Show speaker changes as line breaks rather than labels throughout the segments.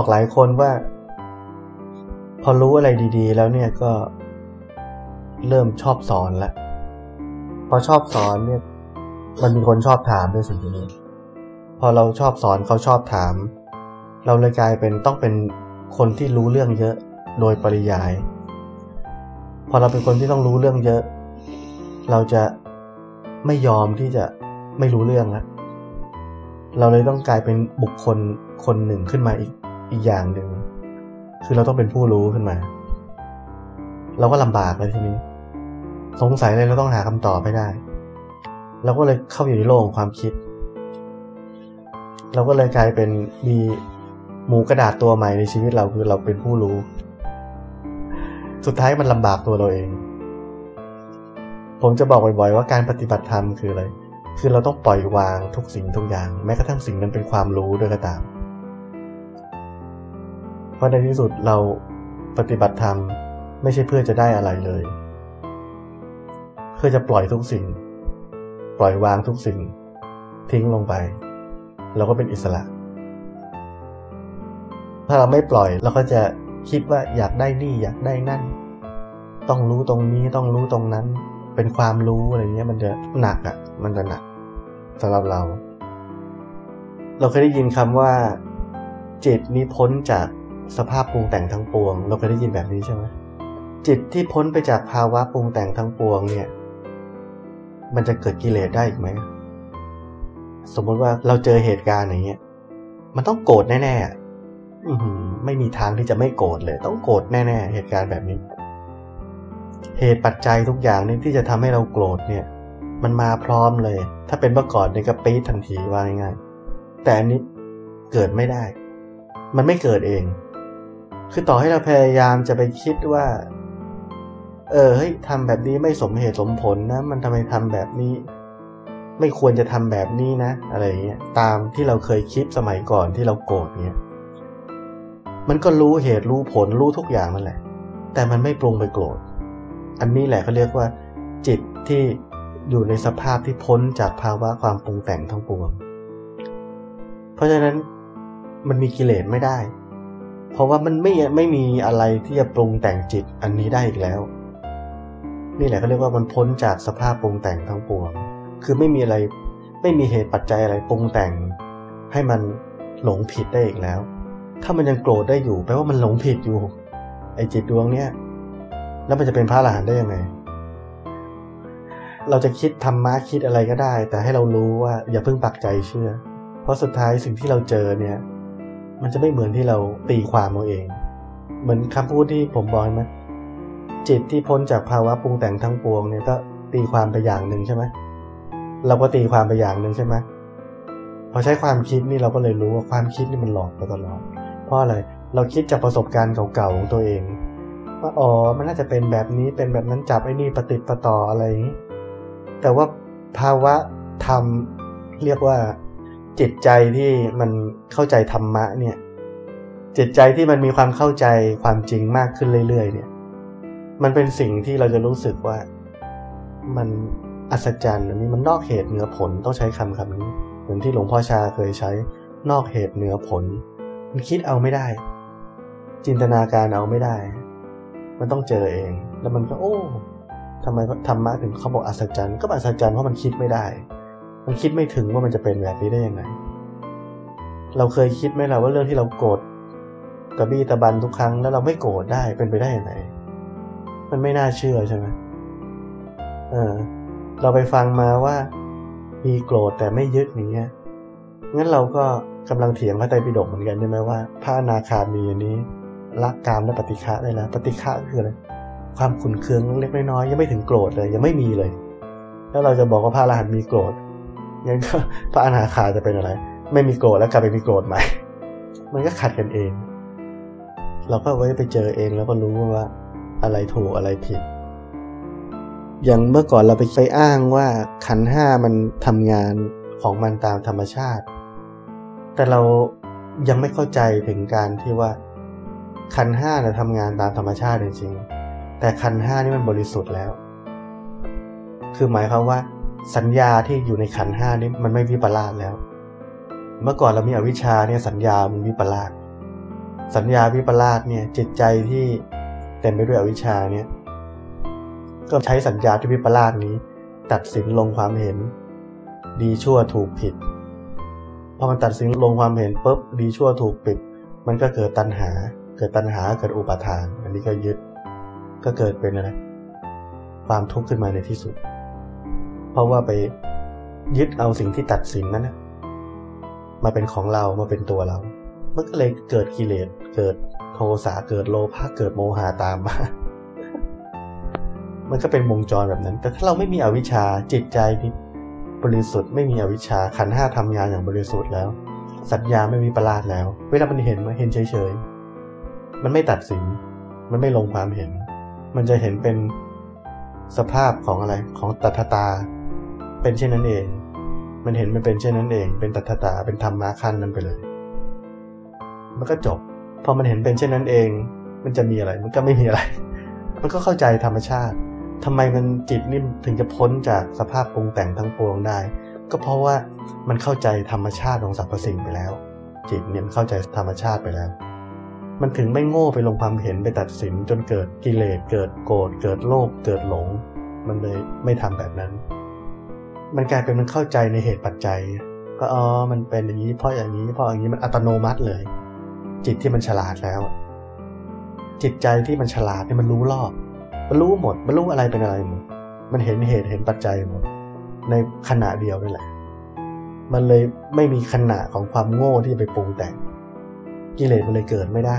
บอกหลายคนว่า พอรู้อะไรดี ๆ แล้วเนี่ยก็เริ่มชอบสอนแล้วพอชอบสอนเนี่ยมันมีคนชอบถามด้วยสิ่งนี้ พอเราชอบสอนเขาชอบถาม เราเลยกลายเป็นต้องเป็นคนที่รู้เรื่องเยอะโดยปริยาย พอเราเป็นคนที่ต้องรู้เรื่องเยอะ เราจะไม่ยอมที่จะไม่รู้เรื่องแล้วเราเลยต้องกลายเป็นบุคคลคนหนึ่งขึ้นมาอีก อีกอย่างหนึ่งคือเราต้องเป็นผู้รู้ขึ้นมา เราก็ลำบากเลยทีนี้ สงสัยเลยเราต้องหาคำตอบให้ได้เราก็เลยเข้าอยู่ในโลกของความคิด เราก็เลยกลายเป็นมีหมูกระดาษตัวใหม่ในชีวิตเราคือเราเป็นผู้รู้ สุดท้ายมันลำบากตัวเราเอง ผมจะบอกบ่อยๆ ว่าการปฏิบัติธรรมคืออะไร คือเราต้องปล่อยวางทุกสิ่งทุกอย่าง แม้กระทั่งสิ่งนั้นเป็นความรู้ด้วยก็ตาม เพราะในที่สุดเราปฏิบัติธรรมไม่ใช่เพื่อจะได้อะไรเลย เพื่อจะปล่อยทุกสิ่ง ปล่อยวางทุกสิ่ง ทิ้งลงไป เราก็เป็นอิสระ ถ้าเราไม่ปล่อยเราก็จะคิดว่าอยากได้นี่อยากได้นั่น ต้องรู้ตรงนี้ต้องรู้ตรงนั้น เป็นความรู้อะไรเงี้ยมันจะหนักอะ่ะ มันจะหนักสำหรับเรา เราเคยได้ยินคำว่าจิตนี้พ้นจาก สภาพปรุงแต่งทั้งปวง เราเคยได้ยินแบบนี้ใช่ไหมจิตที่พ้นไปจากภาวะปรุงแต่งทั้งปวงเนี่ย มันจะเกิดกิเลสได้อีกไหม สมมติว่าเราเจอเหตุการณ์อย่างเงี้ย มันต้องโกรธแน่ๆอืไม่มีทางที่จะไม่โกรธเลย ต้องโกรธแน่ๆ เหตุการณ์แบบนี้ เหตุปัจจัยทุกอย่างนี่ที่จะทำให้เราโกรธเนี่ย มันมาพร้อมเลย ถ้าเป็นเมื่อก่อนเนี่ยก็ปี๊ดทันทีว่าง่ายๆแต่อันนี้เกิดไม่ได้ มันไม่เกิดเอง คือต่อให้เราพยายามจะไปคิดว่า เออเฮ้ยทำแบบนี้ไม่สมเหตุสมผลนะ มันทำไมทำแบบนี้ ไม่ควรจะทำแบบนี้นะ อะไรเงี้ยตามที่เราเคยคิดสมัยก่อนที่เราโกรธเนี่ยมันก็รู้เหตุรู้ผลรู้ทุกอย่างนั่นแหละ แต่มันไม่ปรุงไปโกรธ อันนี้แหละเขาเรียกว่า จิตที่อยู่ในสภาพที่พ้นจากภาวะความปรุงแต่งทั้งปวง เพราะฉะนั้นมันมีกิเลสไม่ได้ เพราะว่ามันไม่ไม่มีอะไรที่จะปรุงแต่งจิตอันนี้ได้อีกแล้ว นี่แหละเขาเรียกว่ามันพ้นจากสภาพปรุงแต่งทั้งปวง คือไม่มีอะไรไม่มีเหตุปัจจัยอะไรปรุงแต่ง ให้มันหลงผิดได้อีกแล้ว ถ้ามันยังโกรธได้อยู่แปลว่ามันหลงผิดอยู่ ไอ้จิตดวงเนี้ยแล้วมันจะเป็นพระอรหันต์ได้ยังไง เราจะคิดธรรมะคิดอะไรก็ได้ แต่ให้เรารู้ว่าอย่าเพิ่งปักใจเชื่อ เพราะสุดท้ายสิ่งที่เราเจอเนี่ย มันจะไม่เหมือนที่เราตีความเอาเอง เหมือนคำพูดที่ผมบอกไหมจิตที่พ้นจากภาวะปรุงแต่งทั้งปวงเนี่ยก็ตีความไปอย่างหนึ่งใช่ไหมเราก็ตีความไปอย่างหนึ่งใช่ไหมพอใช้ความคิดนี่เราก็เลยรู้ว่าความคิดนี่มันหลอกไปตลอดเพราะอะไรเราคิดจากประสบการณ์เก่าๆของตัวเอง ว่าอ๋อมันน่าจะเป็นแบบนี้เป็นแบบนั้นจับไอ้นี่ปฏิปต่ออะไรอย่างนี้แต่ว่าภาวะธรรมเรียกว่า จิตใจที่มันเข้าใจธรรมะเนี่ย จิตใจที่มันมีความเข้าใจความจริงมากขึ้นเรื่อยๆ เนี่ย มันเป็นสิ่งที่เราจะรู้สึกว่ามันอัศจรรย์อันนี้มันนอกเหตุเหนือผลต้องใช้คำคำนี้ เหมือนที่หลวงพ่อชาเคยใช้นอกเหตุเหนือผล มันคิดเอาไม่ได้ จินตนาการเอาไม่ได้ มันต้องเจอเอง แล้วมันก็โอ้ทำไมธรรมะถึงเขาบอกอัศจรรย์ ก็อัศจรรย์เพราะมันคิดไม่ได้ มันคิดไม่ถึงว่ามันจะเป็นแบบนี้ได้ยังไง เราเคยคิดไหมล่ะว่าเรื่องที่เราโกรธตะบี้ตะบันทุกครั้งแล้วเราไม่โกรธได้เป็นไปได้ยังไง มันไม่น่าเชื่อใช่ไหมเออ เราไปฟังมาว่า มีโกรธแต่ไม่ยึดอย่างเงี้ย งั้นเราก็กำลังเถียงพระไตรปิฎกเหมือนกันใช่ไหมว่าพระอนาคามีอันนี้ละกามและปฏิฆะได้แล้วปฏิฆะคืออะไรความขุนเคืองเล็กน้อยยังไม่ถึงโกรธเลย ยังไม่มีเลย แล้วเราจะบอกว่าพระอรหันต์มีโกรธ งั้นก็พระอนาคาจะเป็นอะไร ไม่มีโกรธแล้วกลับไปมีโกรธใหม่ มันก็ขัดกันเอง เราก็ไว้ไปเจอเองแล้วก็รู้ว่าอะไรถูกอะไรผิด อย่างเมื่อก่อนเราไปไปอ้างว่าขันห้ามันทำงานของมันตามธรรมชาติ แต่เรายังไม่เข้าใจถึงการที่ว่าคันห้าเนี่ยทำงานตามธรรมชาติจริงๆแต่คันห้านี่มันบริสุทธิ์แล้ว คือหมายความว่า สัญญาที่อยู่ในขันห้านี่มันไม่วิปลาสแล้ว เมื่อก่อนเรามีอวิชชาเนี่ยสัญญามันวิปลาสสัญญาวิปลาสเนี่ยจิตใจที่เต็มไปด้วยอวิชชาเนี่ยก็ใช้สัญญาที่วิปลาสนี้ ตัดสินลงความเห็น ดีชั่วถูกผิดพอมันตัดสินลงความเห็นปุ๊บดีชั่วถูกปิด มันก็เกิดตัณหา เกิดตัณหาเกิดอุปาทาน อันนี้ก็ยึดก็เกิดเป็นอะไรความทุกข์ขึ้นมาในที่สุด ราะว่าไปยึดเอาสิ่งที่ตัดสินนั้นนะมาเป็นของเรามาเป็นตัวเรา มันก็เลยเกิดกิเลสเกิดโทสะเกิดโลภะเกิดโมหะตามมา มันก็เป็นวงจรแบบนั้น แต่ถ้าเราไม่มีอวิชชาจิตใจบริสุทธิ์ไม่มีอวิชชาขันห้าทำงานอย่างบริสุทธิ์แล้ว สัญญาไม่มีประลาดแล้ว เวลามันเห็นมาเห็นเฉยๆ มันไม่ตัดสิน มันไม่ลงความเห็น มันจะเห็นเป็นสภาพของอะไรของตัทตา เป็นเช่นนั้นเอง มันเห็นมันเป็นเช่นนั้นเอง เป็นตัทตาเป็นธรรมะขั้นนั้นไปเลย มันก็จบ พอมันเห็นเป็นเช่นนั้นเอง มันจะมีอะไร มันก็ไม่มีอะไร มันก็เข้าใจธรรมชาติทำไมมันจิตนี่ถึงจะพ้นจากสภาพปรุงแต่งทั้งปวงได้ ก็เพราะว่ามันเข้าใจธรรมชาติของสรรพสิ่งไปแล้ว จิตเนี่ยมันเข้าใจธรรมชาติไปแล้วมันถึงไม่โง่ไปลงความเห็นไปตัดสินจนเกิดกิเลสเกิดโกรธเกิดโลภเกิดหลง มันเลยไม่ทำแบบนั้น มันกลายเป็นมันเข้าใจในเหตุปัจจัย ก็อ๋อมันเป็นอย่างนี้เพราะอย่างนี้เพราะอย่างนี้มันอัตโนมัติเลย จิตที่มันฉลาดแล้ว จิตใจที่มันฉลาดเนี่ยมันรู้รอบ มันรู้หมด มันรู้อะไรเป็นอะไรหมดมันเห็นเหตุเห็นปัจจัยหมดในขณะเดียวนี่แหละ มันเลยไม่มีขณะของความโง่ที่จะไปปรุงแต่งกิเลสมันเลยเกิดไม่ได้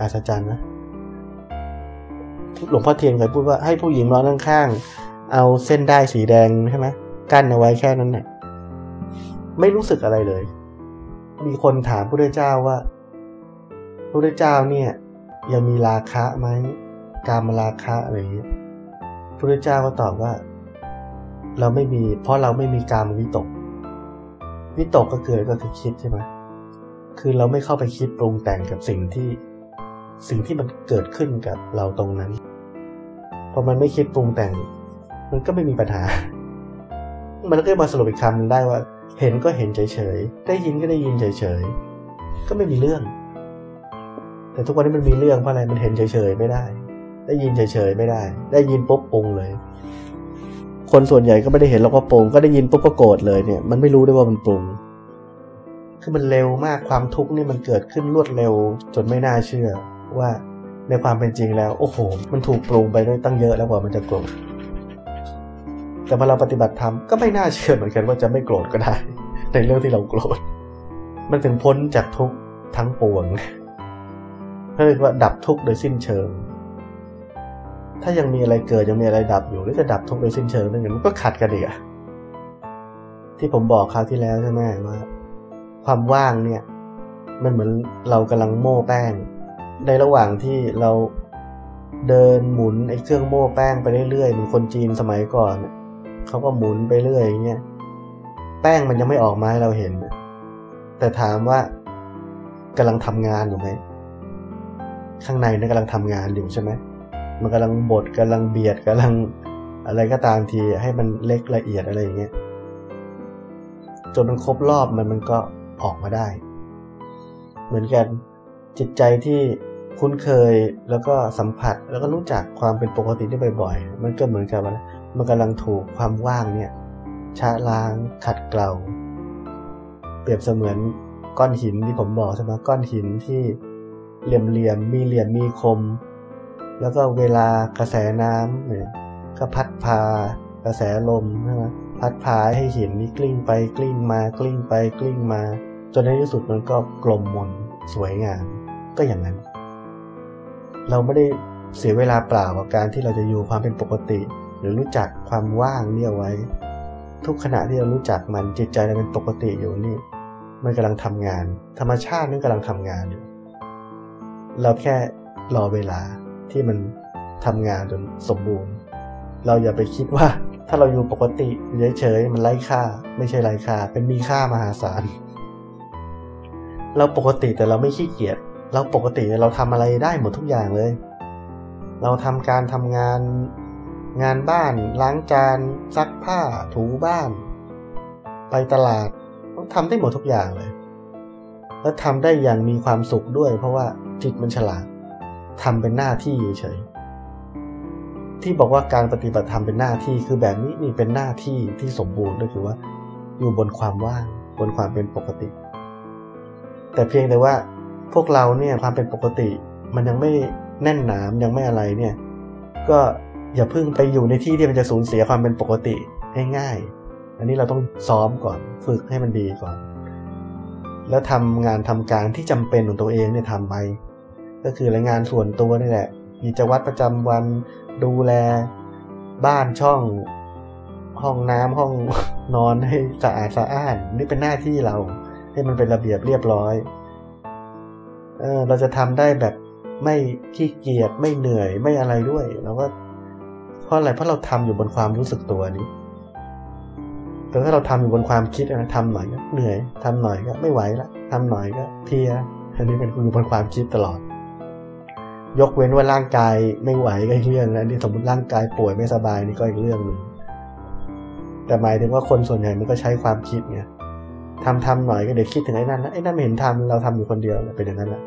อาศจรรย์นะหลวงพ่อเทียนเคยพูดว่าให้ผู้หญิงนอนข้าง เอาเส้นได้สีแดงใช่ไหมกั้นเอาไว้แค่นั้นเนี่ยไม่รู้สึกอะไรเลย มีคนถามพระเจ้าว่าพระเจ้าเนี่ย ยังมีราคะไหมการมราคะอะไรอย่างนี้พระเจ้าก็ตอบว่า เราไม่มี เพราะเราไม่มีการวิตก วิตกก็เกิดก็คือคิดใช่ไหมคือเราไม่เข้าไปคิดปรุงแต่งกับสิ่งที่ สิ่งที่มันเกิดขึ้นกับเราตรงนั้นพอมันไม่คิดปรุงแต่ง มันก็ไม่มีปัญหา มันก็มาสรุปอีกคำหนึ่งได้ว่า เห็นก็เห็นเฉยๆ ได้ยินก็ได้ยินเฉยๆ ก็ไม่มีเรื่อง แต่ทุกวันนี้มันมีเรื่องเพราะอะไร มันเห็นเฉยๆไม่ได้ ได้ยินเฉยๆไม่ได้ ได้ยินปุ๊บปรุงเลย คนส่วนใหญ่ก็ไม่ได้เห็นเราก็ปรุงก็ได้ยินปุ๊บก็โกรธเลยเนี่ย มันไม่รู้ได้ว่ามันปรุง คือมันเร็วมาก ความทุกข์นี่มันเกิดขึ้นรวดเร็วจนไม่น่าเชื่อว่าในความเป็นจริงแล้ว โอ้โห มันถูกปรุงไปได้ตั้งเยอะแล้วกว่ามันจะโกรธ แต่พอเราปฏิบัติธรรมก็ไม่น่าเชื่อเหมือนกันว่าจะไม่โกรธก็ได้ ในเรื่องที่เราโกรธ มันถึงพ้นจากทุกข์ทั้งปวงเรียกว่าดับทุกข์โดยสิ้นเชิง ถ้ายังมีอะไรเกิดยังมีอะไรดับอยู่แล้วจะดับทุกโดยสิ้นเชิงได้ไงมันก็ขัดกันอีกอะที่ผมบอกคราวที่แล้วใช่ไหมว่า ความว่างเนี่ย มันเหมือนเรากำลังโม่แป้ง ในระหว่างที่เราเดินหมุนไอ้เครื่องโม่แป้งไปเรื่อยๆเหมือนคนจีนสมัยก่อน เขาก็หมุนไปเรื่อยอย่างเงี้ยแป้งมันยังไม่ออกมาให้เราเห็น แต่ถามว่ากำลังทำงานอยู่ไหมข้างในนี่กำลังทำงานอยู่ใช่ไหมมันกำลังบดกำลังเบียดกำลังอะไรก็ตามทีให้มันเล็กละเอียดอะไรอย่างเงี้ยจนมันครบรอบมันมันก็ออกมาได้ เหมือนกันจิตใจที่คุ้นเคยแล้วก็สัมผัสแล้วก็รู้จักความเป็นปกติที่บ่อย ๆ มันก็เหมือนกับว่า มันกำลังถูกความว่างเนี่ยชะล้างขัดเกลาเปรียบเสมือนก้อนหินที่ผมบอกใช่ไหมก้อนหินที่เหลี่ยมๆมีเหลี่ยมมีคม แล้วก็เวลากระแสน้ำเนี่ยก็พัดพากระแสลมใช่ไหมพัดพาให้หินนี้กลิ้งไปกลิ้งมากลิ้งไปกลิ้งมา จนในที่สุดมันก็กลมมนสวยงามก็อย่างนั้น เราไม่ได้เสียเวลาเปล่ากับการที่เราจะอยู่ความเป็นปกติ รือรู้จักความว่างเนี่ยไว้ ทุกขณะที่เรารู้จักมันจิตใจเราเป็นปกติอยู่นี่มันกำลังทำงาน ธรรมชาตินี่กำลังทำงานอยู่ เราแค่รอเวลาที่มันทำงานจนสมบูรณ์ เราอย่าไปคิดว่า ถ้าเราอยู่ปกติเฉยๆมันไร้ค่า ไม่ใช่ไร้ค่า เป็นมีค่ามหาศาล เราปกติแต่เราไม่ขี้เกียจเราปกติเราทำอะไรได้หมดทุกอย่างเลย เราทำการทำงาน งานบ้าน ล้างจาน ซักผ้า ถูบ้าน ไปตลาดต้องทำได้หมดทุกอย่างเลย แล้วทำได้อย่างมีความสุขด้วย เพราะว่าจิตมันฉลาดทำเป็นหน้าที่เฉยที่บอกว่าการปฏิบัติธรรมเป็นหน้าที่คือแบบนี้นี่เป็นหน้าที่ที่สมบูรณ์ก็คือว่า อยู่บนความว่างบนความเป็นปกติ แต่เพียงแต่ว่าพวกเราเนี่ยความเป็นปกติ มันยังไม่แน่นหนามยังไม่อะไรเนี่ย ก็ อย่าเพิ่งไปอยู่ในที่ที่มันจะสูญเสียความเป็นปกติง่ายๆอันนี้เราต้องซ้อมก่อนฝึกให้มันดีก่อน แล้วทำงานทำการที่จำเป็นของตัวเองเนี่ยทำไป ก็คือรายงานส่วนตัวนี่แหละกิจวัตรประจำวันดูแลบ้านช่อง ห้องน้ำห้องนอนให้สะอาดสะอ้านนี่เป็นหน้าที่เราให้มันเป็นระเบียบเรียบร้อยเออเราจะทำได้แบบไม่ขี้เกียจไม่เหนื่อยไม่อะไรด้วย เราก็ เพราะอะไรเพราะเราทำอยู่บนความรู้สึกตัวนี้ แต่ถ้าเราทำอยู่บนความคิดนะทำหน่อยก็เหนื่อยทำหน่อยก็ไม่ไหวละทำหน่อยก็เพียอันนี้เป็นอยู่บนความคิดตลอด ยกเว้นว่าร่างกายไม่ไหวก็อีกเรื่องนะนี่สมมติร่างกายป่วยไม่สบายนี่ก็อีกเรื่องหนึ่งแต่หมายถึงว่าคนส่วนใหญ่มันก็ใช้ความคิดไงทำทำหน่อยก็เดี๋ยวคิดถึงไอ้นั่นนะไอ้นั่นไม่เห็นทำเราทำอยู่คนเดียวเป็นอย่างนั้นแหละ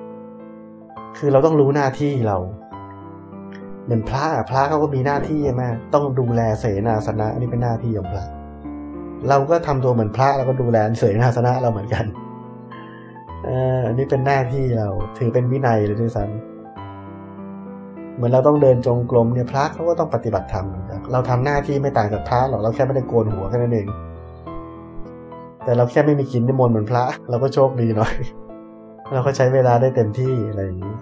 คือเราต้องรู้หน้าที่เรา เหมือนพระพระเขาก็มีหน้าที่ใช่ไหมต้องดูแลเสนาสนะอันนี้เป็นหน้าที่ของพระ เราก็ทำตัวเหมือนพระเราก็ดูแลเสนาสนะเราเหมือนกันเอออันนี้เป็นหน้าที่เราถือเป็นวินัยเลยด้วยซ้ำเหมือนเราต้องเดินจงกรมเนี่ยพระเขาก็ต้องปฏิบัติธรรมเราทำหน้าที่ไม่ต่างจากพระหรอกเราแค่ไม่ได้โกนหัวแค่นั้นเองแต่เราแค่ไม่มีกินนิมนต์เหมือนพระ เราก็โชคดีหน่อย เราก็ใช้เวลาได้เต็มที่อะไรอย่างนี้